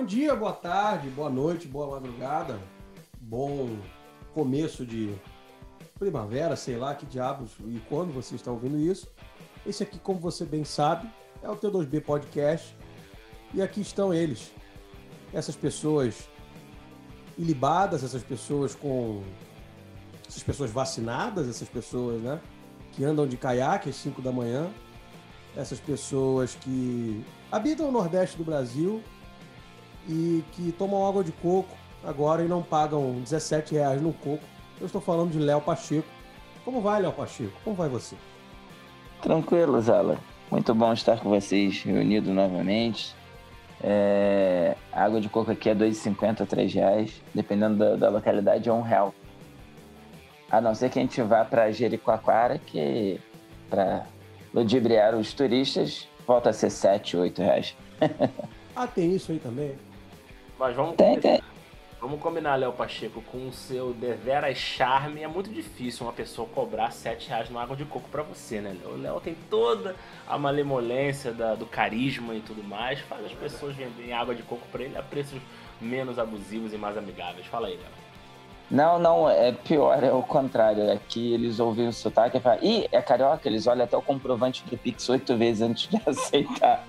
Bom dia, boa tarde, boa noite, boa madrugada, bom começo de primavera, sei lá que diabos e quando você está ouvindo isso. Esse aqui, como você bem sabe, é o T2B Podcast e aqui estão eles, essas pessoas ilibadas, essas pessoas com. essas pessoas vacinadas, essas pessoas, né? Que andam de caiaque às 5 da manhã, essas pessoas que habitam o Nordeste do Brasil e que tomam água de coco agora e não pagam 17 reais no coco. Eu estou falando de Léo Pacheco. Como vai, Léo Pacheco? Como vai você? Tranquilo, Zala. Muito bom estar com vocês reunidos novamente. É, a água de coco aqui é R$ 2,50 a R$ reais, dependendo da, da, localidade é um real. A não ser que a gente vá para Jericoacoara, que para ludibriar os turistas volta a ser 7, 8 reais. ah, tem isso aí também? Mas vamos tem, tem. Vamos combinar, Léo Pacheco, com o seu deveras charme. É muito difícil uma pessoa cobrar 7 reais numa água de coco para você, né, Léo? O Léo tem toda a malemolência da, do carisma e tudo mais. Faz as pessoas venderem água de coco para ele a preços menos abusivos e mais amigáveis. Fala aí, Léo. Não, não, é pior, é o contrário. Aqui eles ouvem o sotaque e falam, ih, é carioca, eles olham até o comprovante do Pix oito vezes antes de aceitar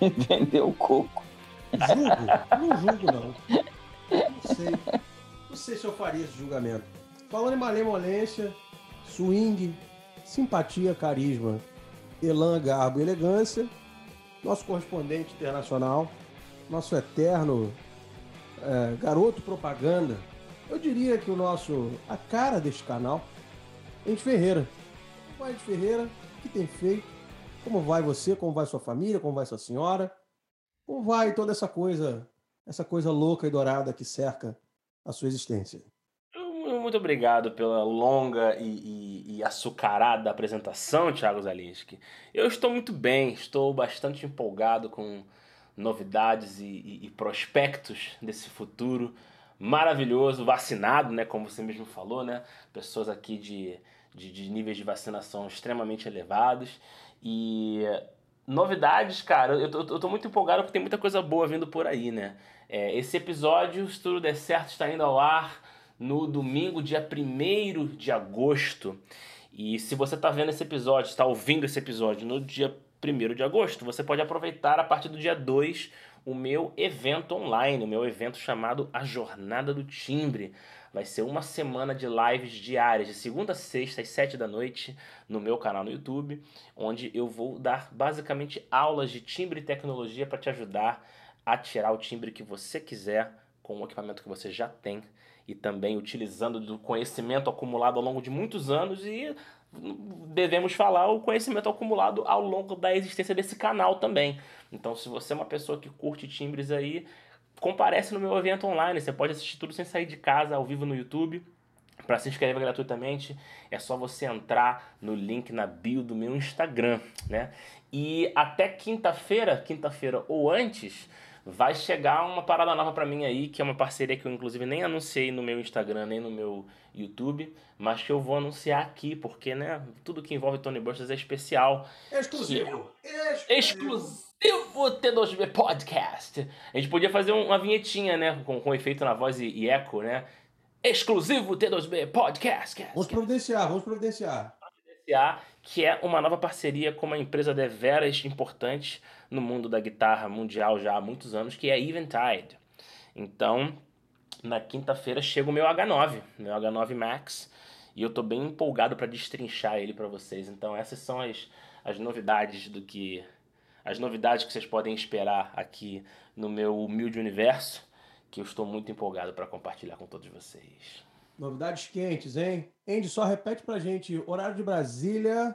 e vender o coco. Julgo, não julgo não. Não sei. Não sei se eu faria esse julgamento. Falando em malemolência, swing, simpatia, carisma, elan, garbo e elegância, nosso correspondente internacional, nosso eterno é, garoto propaganda, eu diria que o nosso, a cara deste canal, Ende Ferreira. Como vai, Ende Ferreira? O que tem feito? Como vai você? Como vai sua família? Como vai sua senhora? Como vai toda essa coisa essa coisa louca e dourada que cerca a sua existência. Muito obrigado pela longa e, e, e açucarada apresentação, Thiago Zalinski. Eu estou muito bem, estou bastante empolgado com novidades e, e prospectos desse futuro maravilhoso, vacinado, né, como você mesmo falou, né, pessoas aqui de, de, de níveis de vacinação extremamente elevados e novidades, cara, eu tô, eu tô muito empolgado porque tem muita coisa boa vindo por aí, né? É, esse episódio, se tudo der certo, está indo ao ar no domingo, dia 1 de agosto. E se você está vendo esse episódio, está ouvindo esse episódio no dia 1 de agosto, você pode aproveitar a partir do dia 2 o meu evento online, o meu evento chamado A Jornada do Timbre. Vai ser uma semana de lives diárias, de segunda a sexta, às sete da noite, no meu canal no YouTube, onde eu vou dar basicamente aulas de timbre e tecnologia para te ajudar a tirar o timbre que você quiser com o equipamento que você já tem e também utilizando do conhecimento acumulado ao longo de muitos anos e devemos falar o conhecimento acumulado ao longo da existência desse canal também. Então, se você é uma pessoa que curte timbres aí, comparece no meu evento online. Você pode assistir tudo sem sair de casa, ao vivo no YouTube. Para se inscrever gratuitamente, é só você entrar no link na bio do meu Instagram, né? E até quinta-feira, quinta-feira ou antes, vai chegar uma parada nova para mim aí, que é uma parceria que eu inclusive nem anunciei no meu Instagram nem no meu YouTube, mas que eu vou anunciar aqui, porque né, tudo que envolve Tony Bustos é especial. Exclusivo. É exclusivo. T2B Podcast. A gente podia fazer uma vinhetinha, né, com, com efeito na voz e, e eco, né? Exclusivo T2B Podcast. Vamos providenciar, vamos providenciar. Providenciar, que é uma nova parceria com uma empresa deveras importante no mundo da guitarra mundial já há muitos anos, que é Eventide. Então, na quinta-feira chega o meu H9, meu H9 Max, e eu tô bem empolgado para destrinchar ele para vocês. Então, essas são as, as novidades do que as novidades que vocês podem esperar aqui no meu humilde universo, que eu estou muito empolgado para compartilhar com todos vocês. Novidades quentes, hein? Andy, só repete pra gente, horário de Brasília,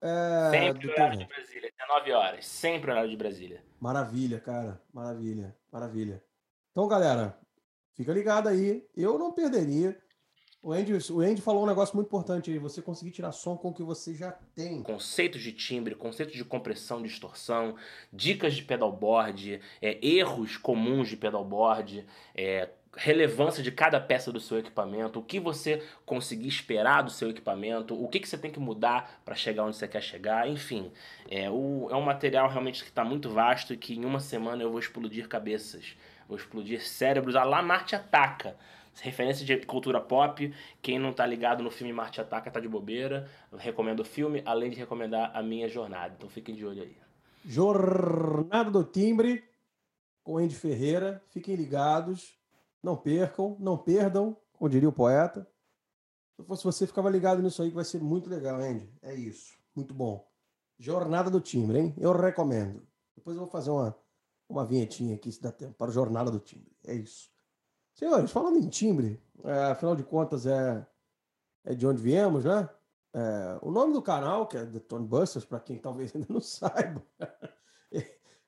é, sempre horário de Brasília, 19 horas. Sempre horário de Brasília. Maravilha, cara. Maravilha, maravilha. Então, galera, fica ligado aí. Eu não perderia. O Andy, o Andy falou um negócio muito importante. Você conseguir tirar som com o que você já tem. Conceitos de timbre, conceitos de compressão, distorção, dicas de pedalboard, é, erros comuns de pedalboard, é, relevância de cada peça do seu equipamento, o que você conseguir esperar do seu equipamento, o que, que você tem que mudar para chegar onde você quer chegar, enfim. É, o, é um material realmente que está muito vasto e que em uma semana eu vou explodir cabeças vou explodir cérebros. A lá Marte Ataca. Referência de cultura pop. Quem não tá ligado no filme Marte Ataca tá de bobeira. Eu recomendo o filme, além de recomendar a minha jornada. Então fiquem de olho aí. Jornada do Timbre, com Andy Ferreira. Fiquem ligados. Não percam, não perdam, como diria o poeta. Se fosse você, ficava ligado nisso aí, que vai ser muito legal, Andy. É isso. Muito bom. Jornada do Timbre, hein? Eu recomendo. Depois eu vou fazer uma, uma vinhetinha aqui, se dá tempo, para Jornada do Timbre. É isso. Senhores, falando em timbre, é, afinal de contas é, é de onde viemos, né? É, o nome do canal, que é The Tone Busters, para quem talvez ainda não saiba,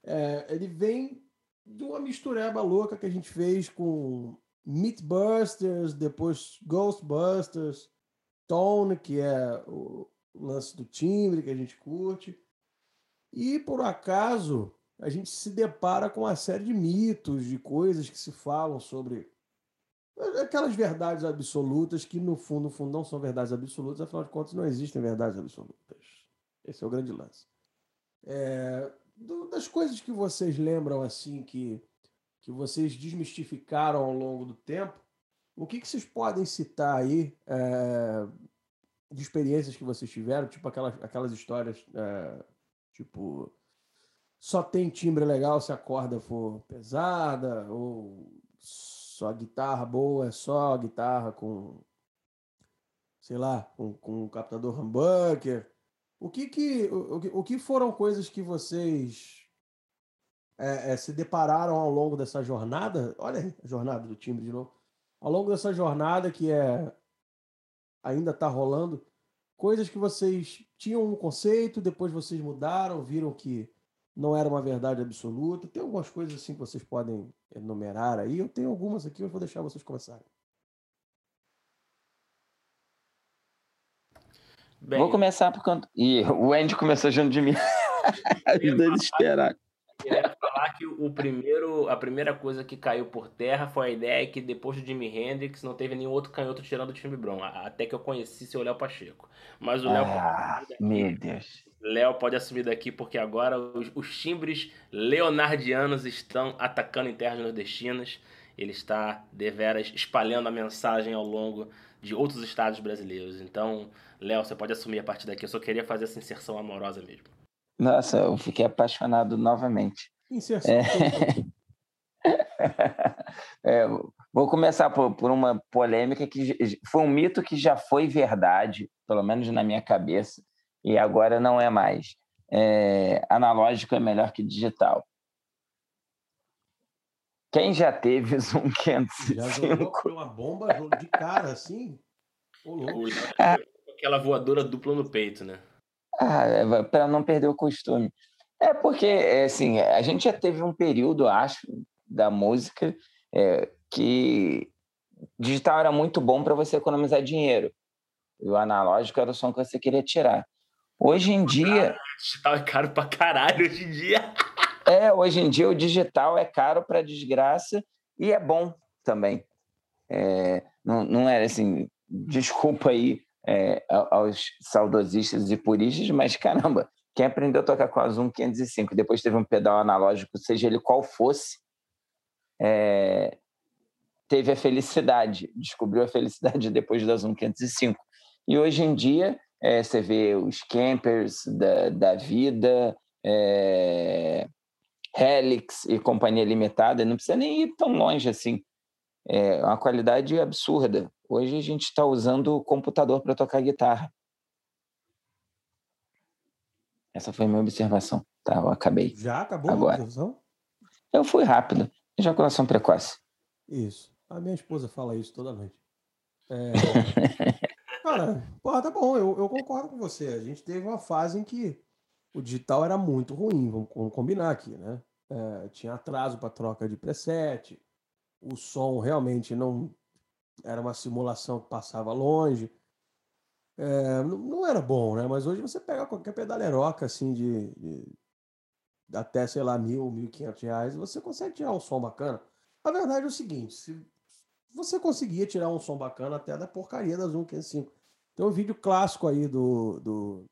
é, ele vem de uma mistureba louca que a gente fez com Meatbusters, depois Ghostbusters, Tone, que é o lance do timbre que a gente curte. E por acaso a gente se depara com uma série de mitos, de coisas que se falam sobre aquelas verdades absolutas que no fundo, no fundo não são verdades absolutas, afinal de contas não existem verdades absolutas. Esse é o grande lance. É, das coisas que vocês lembram assim que que vocês desmistificaram ao longo do tempo, o que, que vocês podem citar aí é, de experiências que vocês tiveram, tipo aquelas, aquelas histórias, é, tipo, só tem timbre legal se a corda for pesada, ou só guitarra boa é só guitarra com, sei lá, com, com um captador humbucker. O que que, o, o que foram coisas que vocês é, é, se depararam ao longo dessa jornada? Olha aí, a jornada do timbre de novo. Ao longo dessa jornada que é ainda está rolando, coisas que vocês tinham um conceito, depois vocês mudaram, viram que não era uma verdade absoluta. Tem algumas coisas assim que vocês podem enumerar aí. Eu tenho algumas aqui, eu vou deixar vocês começarem. Bem, vou começar por conta. E o Andy começou junto de mim. Ajuda a esperar. Queria falar que o primeiro, a primeira coisa que caiu por terra foi a ideia que depois do Jimi Hendrix não teve nenhum outro canhoto tirando o Tim Brown, até que eu conheci o Léo Pacheco. Mas o Léo. Ah, meu Deus. Léo pode assumir daqui porque agora os, os, timbres leonardianos estão atacando em terras nordestinas. Ele está, deveras, espalhando a mensagem ao longo de outros estados brasileiros. Então, Léo, você pode assumir a partir daqui. Eu só queria fazer essa inserção amorosa mesmo. Nossa, eu fiquei apaixonado novamente. Inserção. É... é, vou começar por, por uma polêmica que foi um mito que já foi verdade, pelo menos na minha cabeça e agora não é mais. É, analógico é melhor que digital. Quem já teve Zoom 505? Já jogou uma bomba de cara assim? Ah, aquela voadora dupla no peito, né? Ah, é, para não perder o costume. É porque, é, assim, a gente já teve um período, acho, da música é, que digital era muito bom para você economizar dinheiro. E o analógico era o som que você queria tirar. Hoje em dia. digital é caro pra caralho hoje em dia. é, hoje em dia o digital é caro pra desgraça e é bom também. É, não, não é assim, desculpa aí é, aos saudosistas e puristas, mas caramba, quem aprendeu a tocar com a Zoom 505 depois teve um pedal analógico, seja ele qual fosse, é, teve a felicidade, descobriu a felicidade depois da Zoom 505. E hoje em dia é, você vê os campers da, da vida, é, Helix e companhia limitada, não precisa nem ir tão longe assim. É uma qualidade absurda. Hoje a gente está usando o computador para tocar guitarra. Essa foi a minha observação. Tá, eu acabei. Já acabou agora. a observação? Eu fui rápido. Ejaculação precoce. Isso. A minha esposa fala isso toda noite. É... Cara, porra, tá bom, eu, eu concordo com você. A gente teve uma fase em que o digital era muito ruim, vamos, vamos combinar aqui, né? É, tinha atraso para troca de preset, o som realmente não era uma simulação que passava longe. É, não, não, era bom, né? Mas hoje você pega qualquer pedaleroca assim de, de até, sei lá, mil, mil quinhentos reais, você consegue tirar um som bacana. A verdade é o seguinte, se você conseguia tirar um som bacana até da porcaria da Zoom 505. Tem um vídeo clássico aí do, do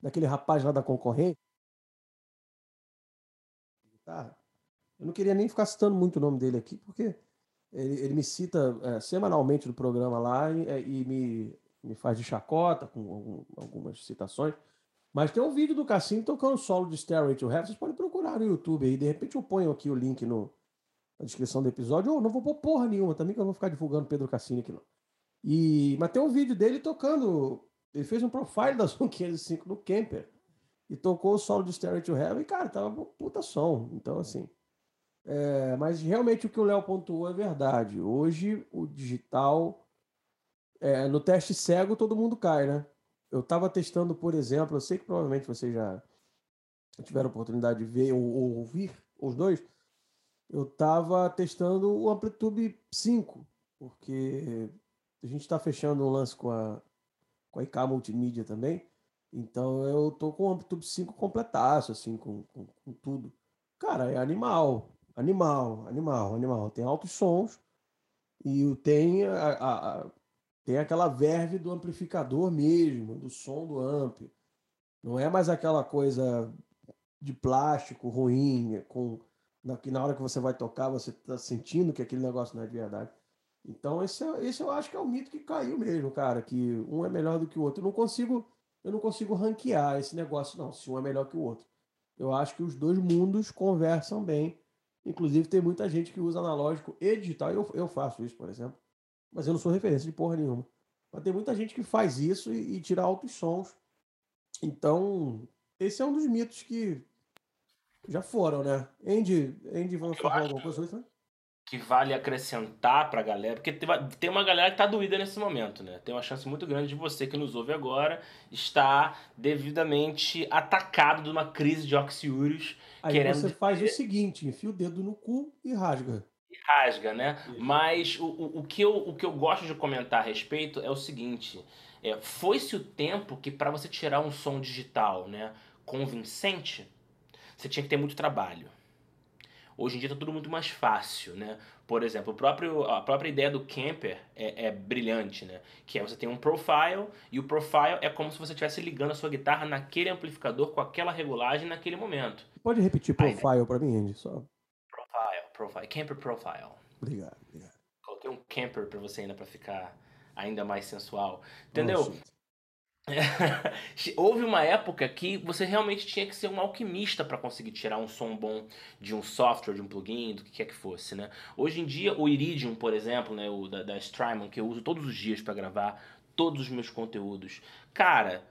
daquele rapaz lá da concorrente. Tá? Eu não queria nem ficar citando muito o nome dele aqui, porque ele, ele me cita é, semanalmente no programa lá e, é, e, me, me faz de chacota com algum, algumas citações. Mas tem um vídeo do Cassim tocando solo de Stairway to Heaven. Vocês podem procurar no YouTube aí. De repente eu ponho aqui o link no, na descrição do episódio. Ou oh, não vou pôr porra nenhuma também, que eu vou ficar divulgando Pedro Cassini aqui não. E, mas tem um vídeo dele tocando. Ele fez um profile da Zoom 505 no Camper. E tocou o solo de Stairway to Heaven. E, cara, tava um puta som. Então, assim. É, mas realmente o que o Léo pontuou é verdade. Hoje o digital. É, no teste cego todo mundo cai, né? Eu estava testando, por exemplo, eu sei que provavelmente vocês já tiveram oportunidade de ver ou, ou ouvir os dois. Eu estava testando o Amplitude 5, porque a gente está fechando um lance com a, com a IK Multimídia também. Então eu tô com o Amplitude 5 completaço, assim, com, com, com tudo. Cara, é animal. Animal, animal, animal. Tem altos sons e tem, a, a, a, tem aquela verve do amplificador mesmo, do som do amp. Não é mais aquela coisa de plástico ruim, com na, na hora que você vai tocar você está sentindo que aquele negócio não é de verdade. Então esse, é, esse eu acho que é o mito que caiu mesmo, cara, que um é melhor do que o outro. Eu não consigo, eu não consigo ranquear esse negócio não, se um é melhor que o outro. Eu acho que os dois mundos conversam bem Inclusive, tem muita gente que usa analógico e digital. Eu, eu faço isso, por exemplo. Mas eu não sou referência de porra nenhuma. Mas tem muita gente que faz isso e, e tira altos sons. Então, esse é um dos mitos que já foram, né? Andy, Andy vamos falar alguma coisa sobre isso, né? Que vale acrescentar para a galera, porque tem uma galera que está doída nesse momento, né? Tem uma chance muito grande de você que nos ouve agora estar devidamente atacado de uma crise de oxiúrios. Aí querendo você faz o seguinte, enfia o dedo no cu e rasga. E rasga, né? Isso. Mas o, o, o, que eu, o que eu gosto de comentar a respeito é o seguinte, é, foi-se o tempo que para você tirar um som digital né, convincente, você tinha que ter muito trabalho. Hoje em dia está tudo muito mais fácil, né? Por exemplo, o próprio, a própria ideia do camper é, é, brilhante, né? Que é você tem um profile e o profile é como se você estivesse ligando a sua guitarra naquele amplificador com aquela regulagem naquele momento. Pode repetir profile né? para mim, Andy? Só... Profile, profile, camper profile. Obrigado, obrigado. Coloquei um camper para você ainda para ficar ainda mais sensual. Entendeu? Nossa. Houve uma época que você realmente tinha que ser um alquimista para conseguir tirar um som bom de um software, de um plugin, do que quer que fosse, né? Hoje em dia, o Iridium, por exemplo, né, o da, da Strymon, que eu uso todos os dias para gravar todos os meus conteúdos. Cara,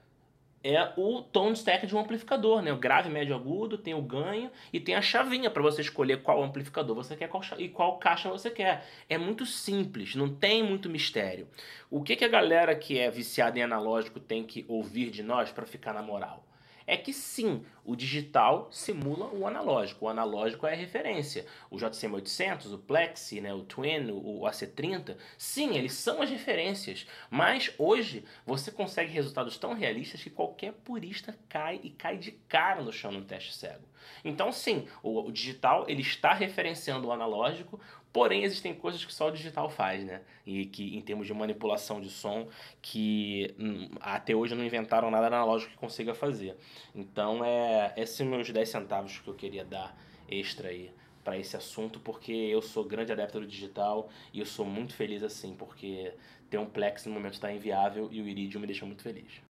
é o tone stack de um amplificador, né? O grave, médio, agudo, tem o ganho e tem a chavinha para você escolher qual amplificador você quer qual, e qual caixa você quer. É muito simples, não tem muito mistério. O que, que a galera que é viciada em analógico tem que ouvir de nós para ficar na moral? É que sim, o digital simula o analógico. O analógico é a referência. O JCM800, o Plexi, né, o Twin, o AC30, sim, eles são as referências. Mas hoje você consegue resultados tão realistas que qualquer purista cai e cai de cara no chão no teste cego. Então sim, o, o digital ele está referenciando o analógico, Porém, existem coisas que só o digital faz, né? E que, em termos de manipulação de som, que hum, até hoje não inventaram nada analógico que consiga fazer. Então, é esses meus 10 centavos que eu queria dar extra aí para esse assunto, porque eu sou grande adepto do digital e eu sou muito feliz assim, porque ter um Plex no momento está inviável e o Iridium me deixa muito feliz.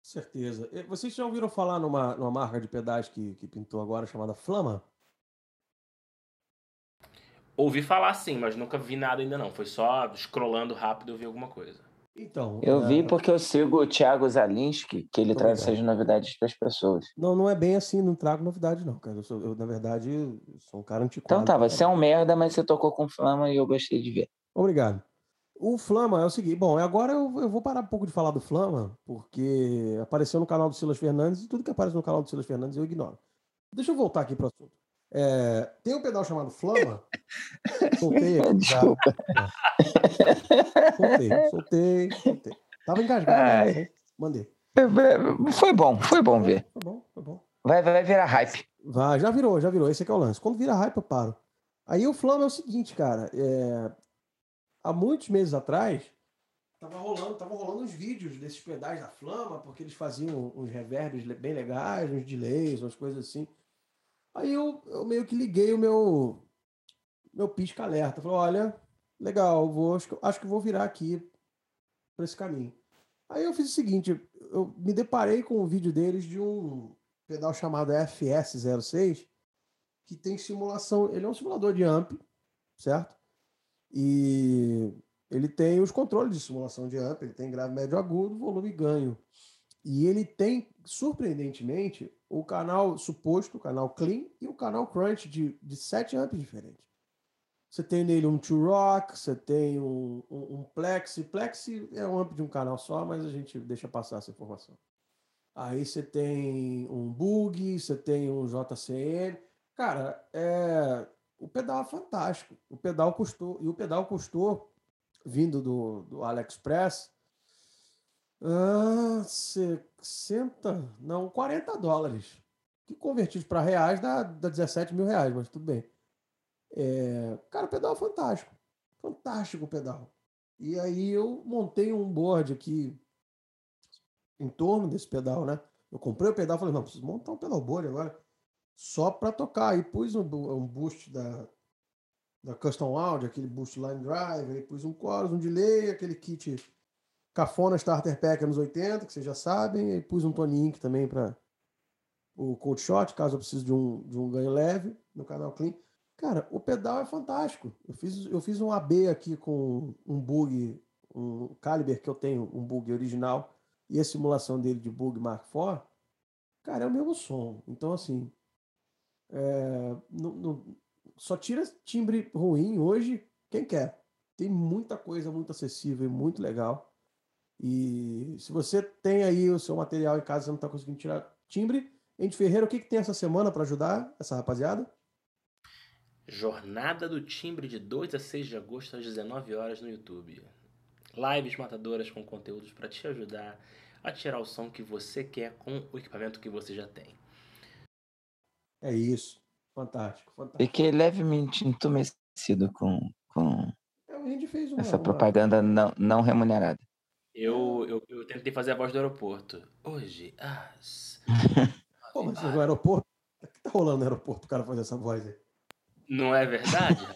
Certeza. Vocês já ouviram falar numa, numa marca de pedais que, que pintou agora chamada Flama? Ouvi falar sim, mas nunca vi nada ainda não. Foi só scrollando rápido eu vi alguma coisa. Então. Eu é... vi porque eu sigo o Thiago Zalinski, que ele traz essas novidades para as pessoas. Não, não é bem assim, não trago novidade, não, cara. Eu, sou, eu na verdade, sou um cara antiquado. Então tá, você é um merda, mas você tocou com Flama e eu gostei de ver. Obrigado. O Flama é o seguinte, bom, agora eu, eu vou parar um pouco de falar do Flama, porque apareceu no canal do Silas Fernandes e tudo que aparece no canal do Silas Fernandes eu ignoro. Deixa eu voltar aqui para o assunto. É, tem um pedal chamado Flama. Soltei aqui. Desculpa. Soltei, soltei, soltei. Tava engasgado, né? Mandei. Foi bom, foi bom ver. Foi bom, foi bom. Vai, vai virar hype. Vai, já virou, já virou. Esse aqui é o lance. Quando vira hype, eu paro. Aí o Flama é o seguinte, cara. É... Há muitos meses atrás, tava rolando, tava rolando uns vídeos desses pedais da Flama, porque eles faziam uns reverbs bem legais, uns delays, umas coisas assim. Aí eu, eu meio que liguei o meu, meu pisca-alerta. Falei, olha, legal, vou, acho, que, acho que vou virar aqui para esse caminho. Aí eu fiz o seguinte, eu me deparei com um vídeo deles de um pedal chamado FS06, que tem simulação, ele é um simulador de amp, certo? E ele tem os controles de simulação de amp, ele tem grave, médio, agudo, volume e ganho. E ele tem, surpreendentemente, o canal suposto, o canal clean e o canal crunch de, de sete amps diferentes. Você tem nele um Two Rock, você tem um, um, um Plexi. Plexi é um amp de um canal só, mas a gente deixa passar essa informação. Aí você tem um Bug, você tem um JCN. Cara, é... o pedal é fantástico. O pedal custou, e o pedal custou, vindo do, do AliExpress, ah, 60, não, 40 dólares. Que convertido para reais dá, dá 17 mil reais, mas tudo bem. É, cara, o pedal é fantástico. Fantástico o pedal. E aí eu montei um board aqui em torno desse pedal, né? Eu comprei o pedal falei, não, preciso montar um pedal board agora só para tocar. Aí pus um, um boost da, da Custom Audio, aquele boost line drive, aí pus um chorus, um delay, aquele kit cafona starter pack anos 80, que vocês já sabem, aí pus um Tony Inc também para o cold shot, caso eu precise de um, de um ganho leve no canal clean. Cara, o pedal é fantástico. Eu fiz, eu fiz um AB aqui com um bug, um Caliber que eu tenho, um bug original, e a simulação dele de bug Mark IV. Cara, é o mesmo som. Então, assim, é, não, não, só tira timbre ruim hoje quem quer. Tem muita coisa muito acessível e muito legal. E se você tem aí o seu material em casa e não está conseguindo tirar timbre, Andy Ferreira, o que, que tem essa semana para ajudar essa rapaziada? Jornada do Timbre de 2 a 6 de agosto às 19 horas no YouTube. Lives matadoras com conteúdos para te ajudar a tirar o som que você quer com o equipamento que você já tem. É isso. Fantástico, fantástico. Fiquei levemente entumecido com, com é, fez uma, essa propaganda não, não remunerada. Eu, eu, eu, tentei fazer a voz do aeroporto. Hoje, as. Pô, mas no aeroporto. O que tá rolando no aeroporto o cara fazer essa voz aí? Não é verdade?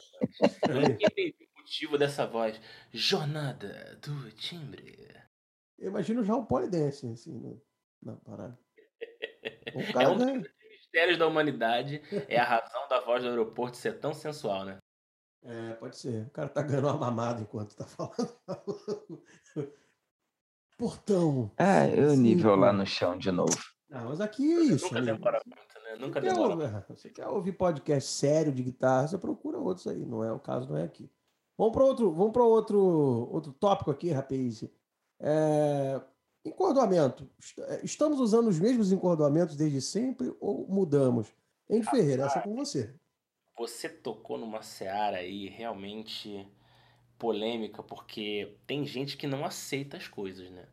eu não entendi o motivo dessa voz. Jornada do timbre. Eu imagino já o polidense, assim, na parada. O cara é um ganha mistérios da humanidade é a razão da voz do aeroporto ser tão sensual, né? É, pode ser. O cara tá ganhando uma mamada enquanto tá falando. Portão. Ah, eu nível lá no chão de novo. Não, mas aqui é isso. Nunca demora muito, né? Nunca você demora. Quer ouvir, você quer ouvir podcast sério de guitarra, você procura outros aí. Não é o caso, não é aqui. Vamos para outro, vamos para outro, outro tópico aqui, rapaz. É, Encordoamento. É, estamos usando os mesmos encordoamentos desde sempre ou mudamos? Henrique Ferreira, essa é com você. Você tocou numa seara aí realmente polêmica, porque tem gente que não aceita as coisas, né?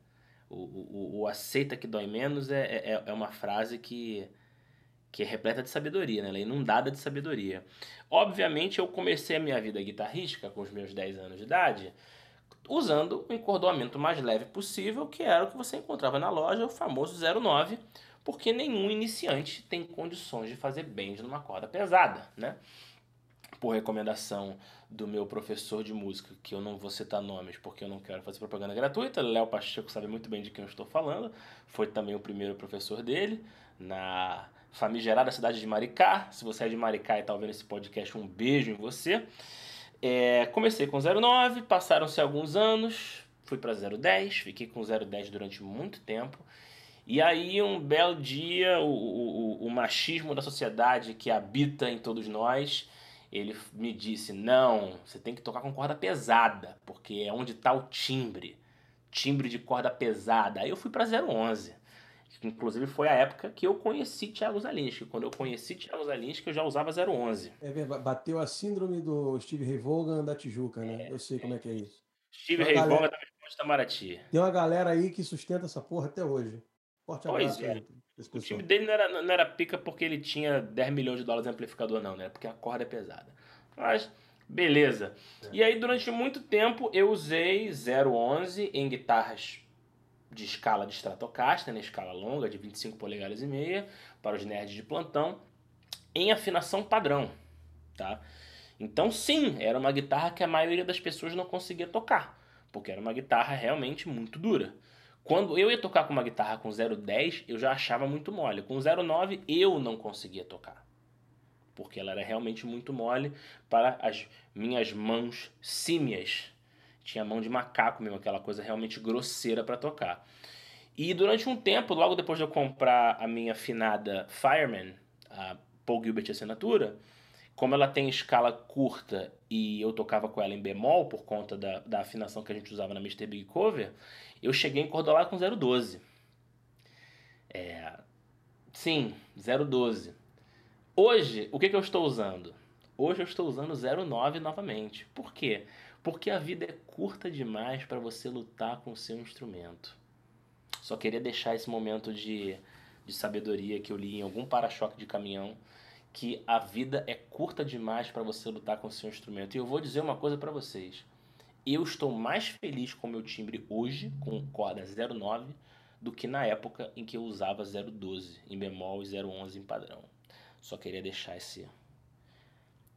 O, o, o aceita que dói menos é, é, é uma frase que, que é repleta de sabedoria, né? Ela é inundada de sabedoria. Obviamente, eu comecei a minha vida guitarrística com os meus 10 anos de idade usando o encordoamento mais leve possível, que era o que você encontrava na loja, o famoso 09, porque nenhum iniciante tem condições de fazer bend numa corda pesada, né? Por recomendação do meu professor de música, que eu não vou citar nomes porque eu não quero fazer propaganda gratuita, Léo Pacheco sabe muito bem de quem eu estou falando, foi também o primeiro professor dele, na famigerada cidade de Maricá. Se você é de Maricá e está ouvindo esse podcast, um beijo em você. É, comecei com 0,9, passaram-se alguns anos, fui para 0,10, fiquei com 0,10 durante muito tempo. E aí, um belo dia, o, o, o machismo da sociedade que habita em todos nós, ele me disse: Não, você tem que tocar com corda pesada, porque é onde está o timbre. Timbre de corda pesada. Aí eu fui para 0,11. Inclusive foi a época que eu conheci Thiago Zalinski. Quando eu conheci Thiago Zalinski, eu já usava 011. É verdade, bateu a síndrome do Steve Ray Vaughan da Tijuca, né? É, eu sei como é que é isso. Steve Ray. Vaughan da Itamaraty. Tem uma galera aí que sustenta essa porra até hoje. Forte pois é. O time dele não era, não era pica porque ele tinha 10 milhões de dólares de amplificador, não, né? Porque a corda é pesada. Mas, beleza. É. E aí, durante muito tempo, eu usei 011 em guitarras de escala de Stratocaster, né, escala longa de 25 polegadas e meia, para os nerds de plantão. em afinação padrão, tá? Então, sim, era uma guitarra que a maioria das pessoas não conseguia tocar, porque era uma guitarra realmente muito dura. Quando eu ia tocar com uma guitarra com 0,10, eu já achava muito mole. Com 0,9, eu não conseguia tocar. Porque ela era realmente muito mole para as minhas mãos símias. Tinha mão de macaco mesmo, aquela coisa realmente grosseira para tocar. E durante um tempo, logo depois de eu comprar a minha afinada Fireman, a Paul Gilbert Assinatura, como ela tem escala curta e eu tocava com ela em bemol por conta da, da afinação que a gente usava na Mr. Big Cover, eu cheguei em Cordolar com 012. É, sim, 012. Hoje, o que, que eu estou usando? Hoje eu estou usando 09 novamente. Por quê? Porque a vida é curta demais para você lutar com o seu instrumento. Só queria deixar esse momento de, de sabedoria que eu li em algum para-choque de caminhão que a vida é curta demais para você lutar com o seu instrumento. E eu vou dizer uma coisa para vocês. Eu estou mais feliz com o meu timbre hoje, com corda 09, do que na época em que eu usava 012 em bemol e 011 em padrão. Só queria deixar esse,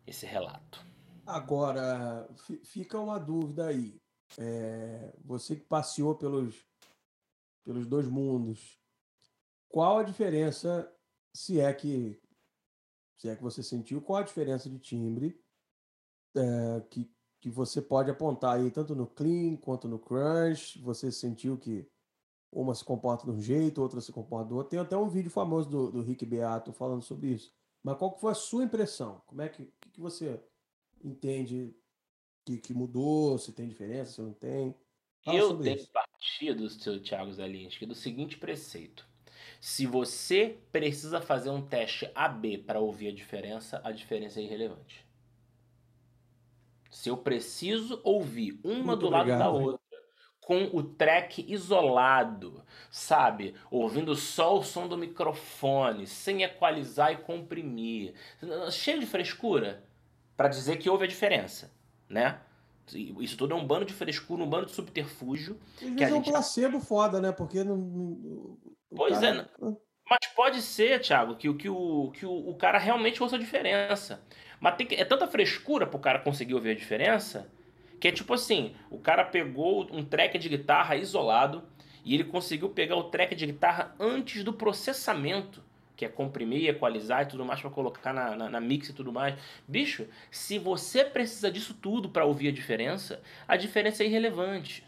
esse relato. Agora, fica uma dúvida aí. É, você que passeou pelos, pelos dois mundos, qual a diferença, se é que se é que você sentiu, qual a diferença de timbre é, que, que você pode apontar aí, tanto no clean quanto no crunch? Você sentiu que uma se comporta de um jeito, outra se comporta do outro. Tem até um vídeo famoso do, do Rick Beato falando sobre isso. Mas qual que foi a sua impressão? Como é que, que, que você entende que, que mudou, se tem diferença, se não tem? Fala eu tenho isso. partido, seu Thiago Zelinski, do seguinte preceito. Se você precisa fazer um teste AB para ouvir a diferença, a diferença é irrelevante. Se eu preciso ouvir uma Muito do lado obrigado. da outra, com o track isolado, sabe? Ouvindo só o som do microfone, sem equalizar e comprimir, cheio de frescura, para dizer que houve a diferença, né? Isso tudo é um bando de frescura, um bando de subterfúgio. Às que a é um placebo foda, né? Porque não, Pois cara... é. Mas pode ser, Thiago, que, que, o, que o, o cara realmente ouça a diferença. Mas tem que, é tanta frescura pro cara conseguir ouvir a diferença que é tipo assim: o cara pegou um track de guitarra isolado e ele conseguiu pegar o track de guitarra antes do processamento, que é comprimir, equalizar e tudo mais para colocar na, na, na, mix e tudo mais. Bicho, se você precisa disso tudo para ouvir a diferença, a diferença é irrelevante.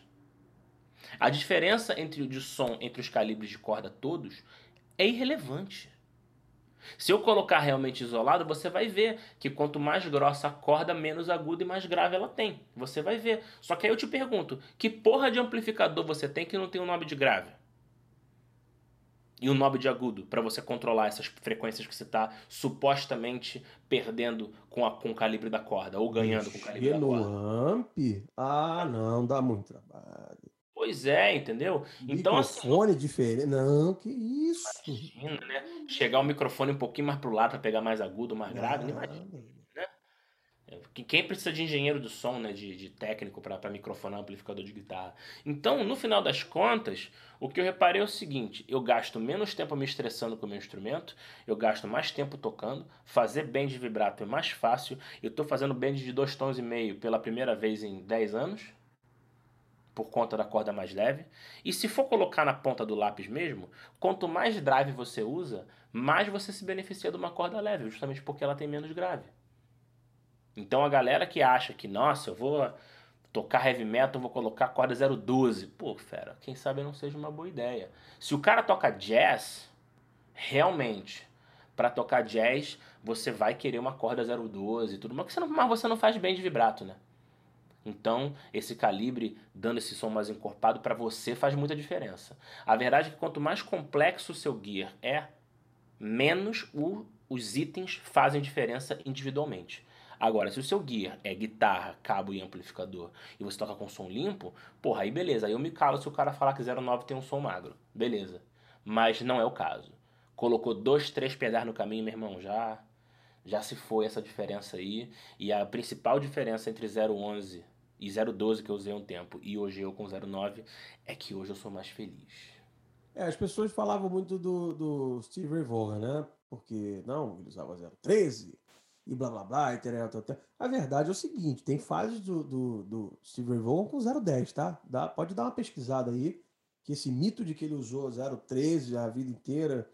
A diferença entre o de som entre os calibres de corda todos é irrelevante. Se eu colocar realmente isolado, você vai ver que quanto mais grossa a corda, menos aguda e mais grave ela tem. Você vai ver. Só que aí eu te pergunto, que porra de amplificador você tem que não tem um knob de grave? E um knob de agudo, para você controlar essas frequências que você está supostamente perdendo com, a, com o calibre da corda, ou ganhando com o calibre da corda. no amp? Ah, não, dá muito trabalho. Pois é, entendeu? Então, assim, microfone assim, diferente. Não, que isso. Imagina, né? Chegar o microfone um pouquinho mais pro lado para pegar mais agudo, mais grave, né? né? Quem precisa de engenheiro do som, né? De, de técnico para microfonar amplificador de guitarra. Então, no final das contas, o que eu reparei é o seguinte: eu gasto menos tempo me estressando com o meu instrumento, eu gasto mais tempo tocando, fazer bend de vibrato é mais fácil. Eu estou fazendo bend de dois tons e meio pela primeira vez em 10 anos por conta da corda mais leve. E se for colocar na ponta do lápis mesmo, quanto mais drive você usa, mais você se beneficia de uma corda leve, justamente porque ela tem menos grave. Então a galera que acha que, nossa, eu vou tocar heavy metal, vou colocar corda 012. Pô, fera, quem sabe não seja uma boa ideia. Se o cara toca jazz, realmente, para tocar jazz, você vai querer uma corda 012 e tudo, mas você não, mas você não faz bem de vibrato, né? Então, esse calibre, dando esse som mais encorpado, para você faz muita diferença. A verdade é que quanto mais complexo o seu gear é, menos o, os itens fazem diferença individualmente. Agora, se o seu gear é guitarra, cabo e amplificador e você toca com som limpo, porra, aí beleza. Aí eu me calo se o cara falar que 09 tem um som magro. Beleza. Mas não é o caso. Colocou dois, três pedais no caminho, meu irmão, já já se foi essa diferença aí. E a principal diferença entre 011 e 012 que eu usei um tempo e hoje eu com 09 é que hoje eu sou mais feliz. É, as pessoas falavam muito do, do Steve Vaughan, né? Porque, não, ele usava 013 e blá blá blá, e terá, A verdade é o seguinte: tem fases do, do, do Steve Vaughan com 010, tá? Dá, pode dar uma pesquisada aí, que esse mito de que ele usou 013 a vida inteira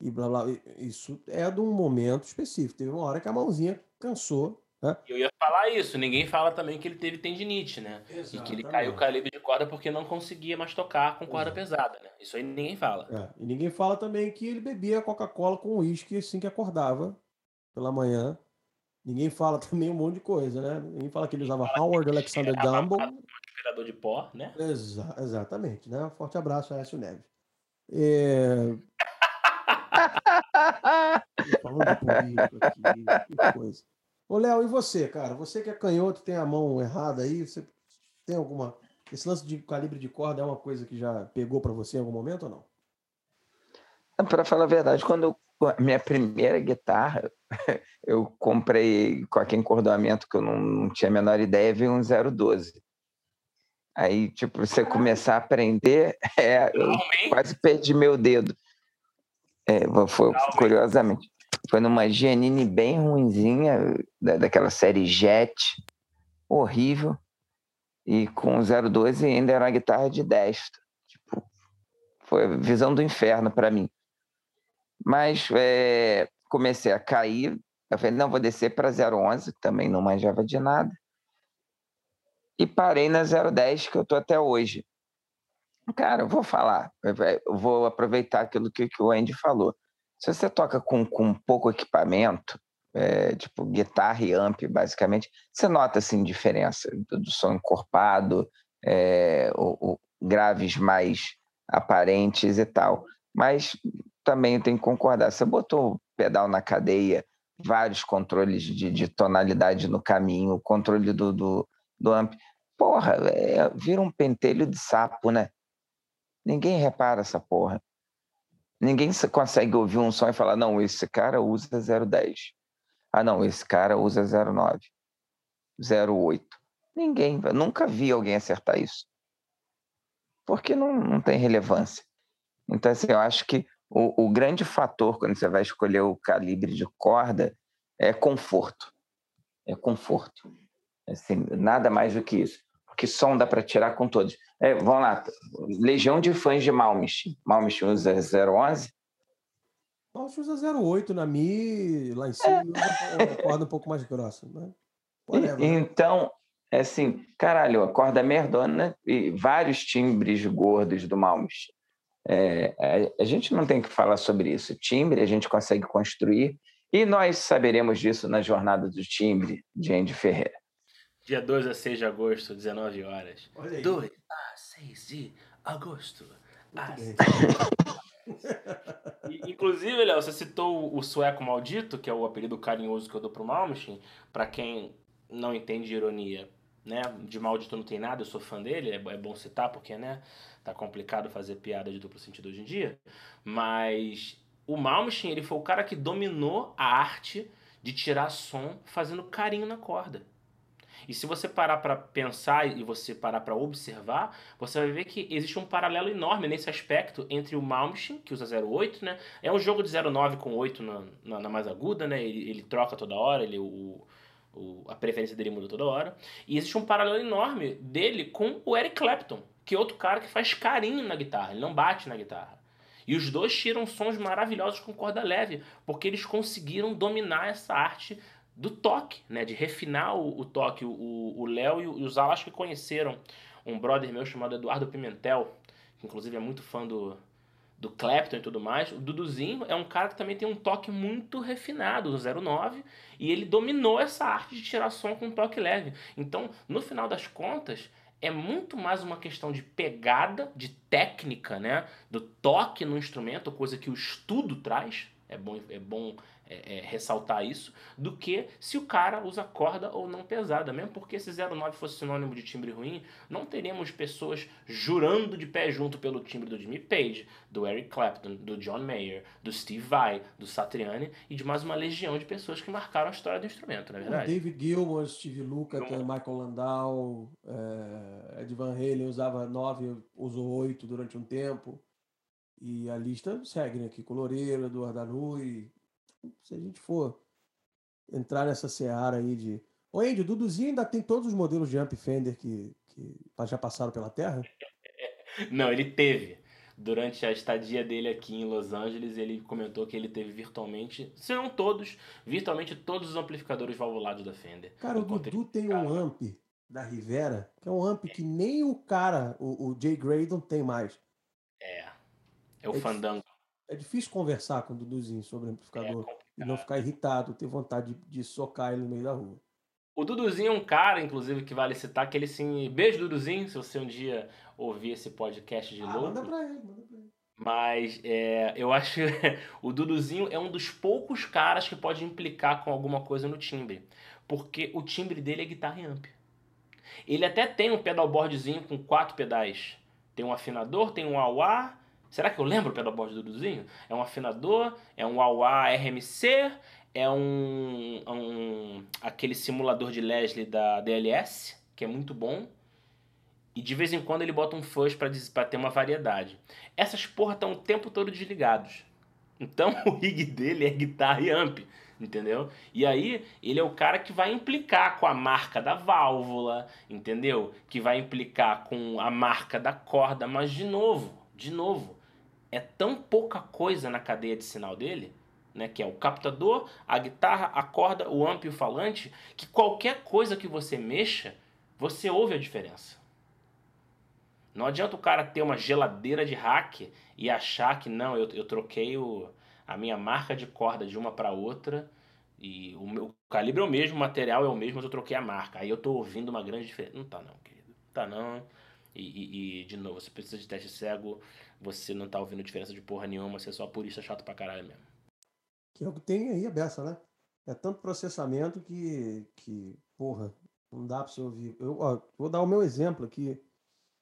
e blá blá, isso é de um momento específico. Teve uma hora que a mãozinha cansou né? Eu ia falar isso, ninguém fala também que ele teve tendinite, né? Exatamente. E que ele caiu o calibre de corda porque não conseguia mais tocar com corda Exato. pesada, né? Isso aí ninguém fala. É. E ninguém fala também que ele bebia Coca-Cola com uísque assim que acordava pela manhã. Ninguém fala também um monte de coisa, né? Ninguém fala que ele usava Howard Alexander Dumble. Aspirador de pó, né? Exa exatamente, né? Forte abraço a Écio Neves. É... Falando de político aqui, que coisa. Ô, Léo, e você, cara? Você que é canhoto, tem a mão errada aí, você tem alguma. Esse lance de calibre de corda é uma coisa que já pegou para você em algum momento ou não? Para falar a verdade, quando eu, minha primeira guitarra, eu comprei com aquele encordoamento que eu não, não tinha a menor ideia, veio um 012. Aí, tipo, você começar a aprender, é, eu quase perdi meu dedo. É, foi, curiosamente. Foi numa Giannini bem ruinzinha, da, daquela série Jet, horrível. E com 02 ainda era guitarra de destro. Tipo, foi visão do inferno para mim. Mas é, comecei a cair. Eu falei, não, vou descer para 011, que também não manjava de nada. E parei na 010, que eu tô até hoje. Cara, eu vou falar, eu vou aproveitar aquilo que, que o Andy falou. Se você toca com, com pouco equipamento, é, tipo guitarra e amp, basicamente, você nota assim diferença do, do som encorpado, é, o, o, graves mais aparentes e tal. Mas também tem que concordar. Você botou o pedal na cadeia, vários controles de, de tonalidade no caminho, controle do, do, do amp. Porra, é, vira um pentelho de sapo, né? Ninguém repara essa porra. Ninguém consegue ouvir um som e falar, não, esse cara usa 010. Ah, não, esse cara usa 09, 08. Ninguém, nunca vi alguém acertar isso. Porque não, não tem relevância. Então, assim, eu acho que o, o grande fator quando você vai escolher o calibre de corda é conforto. É conforto. Assim, nada mais do que isso. Porque som dá para tirar com todos. É, vamos lá, legião de fãs de Malmich. Malmich usa 011? Malmich usa 08 na Mi, lá em cima, é. uma corda um pouco mais grossa. Né? Então, é assim, caralho, a corda merdona e vários timbres gordos do Malmich. É, a gente não tem que falar sobre isso. Timbre a gente consegue construir e nós saberemos disso na jornada do timbre de Andy Ferreira. Dia 2 a 6 de agosto, 19 horas. 2 a 6 de agosto. Inclusive, Léo, você citou o sueco maldito, que é o apelido carinhoso que eu dou pro Malmsteen. Pra quem não entende ironia, né? De maldito não tem nada, eu sou fã dele, é, é bom citar, porque, né? Tá complicado fazer piada de duplo sentido hoje em dia. Mas o Malmsteen, ele foi o cara que dominou a arte de tirar som fazendo carinho na corda. E se você parar para pensar e você parar para observar, você vai ver que existe um paralelo enorme nesse aspecto entre o Malmsteen, que usa 08, né? É um jogo de 09 com 8 na, na, na mais aguda, né? Ele, ele, troca toda hora, ele, o, o, a preferência dele muda toda hora. E existe um paralelo enorme dele com o Eric Clapton, que é outro cara que faz carinho na guitarra, ele não bate na guitarra. E os dois tiram sons maravilhosos com corda leve, porque eles conseguiram dominar essa arte do toque, né? De refinar o, o toque. O Léo e, o Zala acho que conheceram um brother meu chamado Eduardo Pimentel, que inclusive é muito fã do, do Clapton e tudo mais. O Duduzinho é um cara que também tem um toque muito refinado, do 09, e ele dominou essa arte de tirar som com um toque leve. Então, no final das contas, é muito mais uma questão de pegada, de técnica, né? Do toque no instrumento, coisa que o estudo traz. É bom, é bom é, é, ressaltar isso, do que se o cara usa corda ou não pesada. Mesmo porque se 09 fosse sinônimo de timbre ruim, não teríamos pessoas jurando de pé junto pelo timbre do Jimmy Page, do Eric Clapton, do John Mayer, do Steve Vai, do Satriani e de mais uma legião de pessoas que marcaram a história do instrumento, na é verdade. David Gilmour, Steve Luca, Michael Landau, é, Ed Van Halen usava 9, usou 8 durante um tempo. E a lista segue, né? Kiko Loureiro, Eduardo Anui. Se a gente for entrar nessa seara aí de. Ô, Andy, o Duduzinho ainda tem todos os modelos de Amp Fender que, que já passaram pela Terra? Não, ele teve. Durante a estadia dele aqui em Los Angeles, ele comentou que ele teve virtualmente, se não todos, virtualmente todos os amplificadores valvulados da Fender. Cara, o Dudu tem um amp da Rivera, que é um amp que nem o cara, o, o Jay Graydon, tem mais. É. É o é Fandango. É difícil conversar com o Duduzinho sobre amplificador é e não ficar irritado, ter vontade de, de socar ele no meio da rua. O Duduzinho é um cara, inclusive, que vale citar, que ele sim. Beijo, Duduzinho, se você um dia ouvir esse podcast de ah, louco. Manda pra ele, manda pra ele. Mas é, eu acho o Duduzinho é um dos poucos caras que pode implicar com alguma coisa no timbre. Porque o timbre dele é guitarra e amp. Ele até tem um pedalboardzinho com quatro pedais. Tem um afinador, tem um wah Será que eu lembro o pedalboard do Duduzinho? É um afinador, é um wah RMC, é um, um aquele simulador de Leslie da DLS, que é muito bom. E de vez em quando ele bota um fuzz para ter uma variedade. Essas porra estão o tempo todo desligados. Então o rig dele é guitarra e amp, entendeu? E aí ele é o cara que vai implicar com a marca da válvula, entendeu? Que vai implicar com a marca da corda, mas de novo, de novo, é tão pouca coisa na cadeia de sinal dele né, que é o captador, a guitarra, a corda, o amp e o falante, que qualquer coisa que você mexa, você ouve a diferença. Não adianta o cara ter uma geladeira de hack e achar que não, eu, eu troquei o, a minha marca de corda de uma para outra e o meu calibre é o mesmo, o material é o mesmo, mas eu troquei a marca. Aí eu tô ouvindo uma grande diferença. Não tá não, querido. Tá não. E, e, e, de novo, você precisa de teste cego, você não tá ouvindo diferença de porra nenhuma, você é só purista chato pra caralho mesmo. Que é o que tem aí a beça, né? É tanto processamento que, que porra, não dá para você ouvir. Eu ó, vou dar o meu exemplo aqui.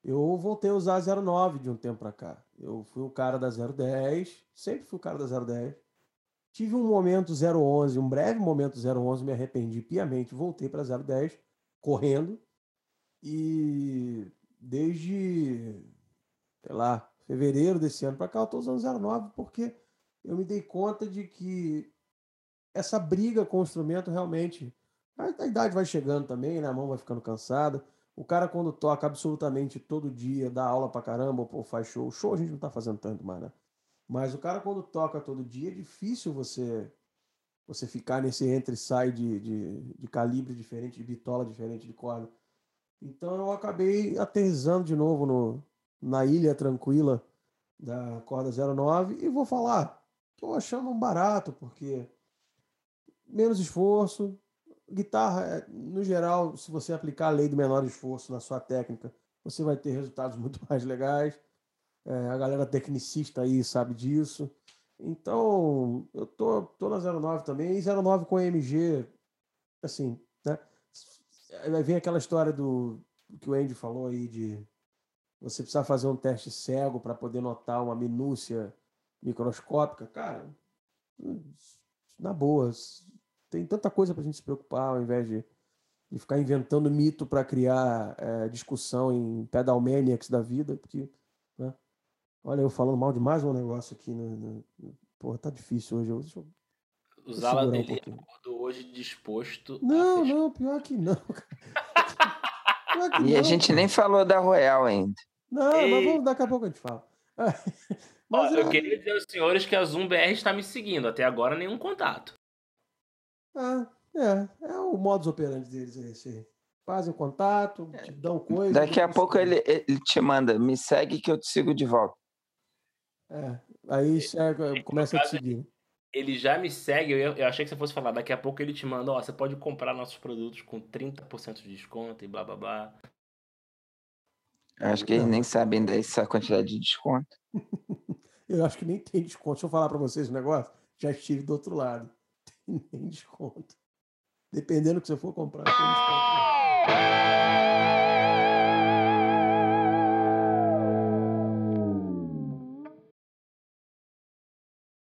Eu voltei a usar 09 de um tempo para cá. Eu fui o cara da 010, sempre fui o cara da 010. Tive um momento 011, um breve momento 011, me arrependi piamente, voltei para 010, correndo. E desde, sei lá, fevereiro desse ano para cá, eu estou usando 09 porque eu me dei conta de que essa briga com o instrumento realmente. A, idade vai chegando também, né? a mão vai ficando cansada. O cara, quando toca absolutamente todo dia, dá aula pra caramba, ou faz show. Show a gente não tá fazendo tanto mais, né? Mas o cara, quando toca todo dia, é difícil você você ficar nesse entre e sai de, de, de, calibre diferente, de bitola diferente, de corda. Então eu acabei aterrissando de novo no, na ilha tranquila da corda 09 e vou falar, Estou achando um barato, porque menos esforço. Guitarra, é, no geral, se você aplicar a lei do menor esforço na sua técnica, você vai ter resultados muito mais legais. É, a galera tecnicista aí sabe disso. Então, eu tô, tô na 09 também. E 09 com MG, assim, Aí vem aquela história do que o Andy falou aí de você precisar fazer um teste cego para poder notar uma minúcia microscópica, cara, na boa, tem tanta coisa para a gente se preocupar ao invés de, de ficar inventando mito para criar é, discussão em pedalmaniacs da vida, porque, né? Olha, eu falando mal de mais um negócio aqui, né? Porra, tá difícil hoje. Deixa eu, o Zala dele um acordou hoje disposto. Não, não, pior que não. pior que e não, a gente cara. nem falou da Royal ainda. Não, Ei. mas vamos, daqui a pouco a gente fala. Mas Ó, eu queria dizer aos senhores que a Zoom BR está me seguindo. Até agora, nenhum contato. Ah, é. É o modus operandi deles esse. Fazem contato, é. te dão coisa. Daqui a pouco ele, ele, te manda, me segue que eu te sigo de volta. É. Aí segue, começa a te seguir. Ele já me segue, eu, eu achei que você fosse falar. Daqui a pouco ele te manda, ó, você pode comprar nossos produtos com 30% de desconto e blá blá blá. Acho que eles nem sabem dessa quantidade de desconto. Eu acho que nem tem desconto. Deixa eu falar para vocês um negócio. Já estive do outro lado. Tem nem desconto. Dependendo do que você for comprar, tem desconto.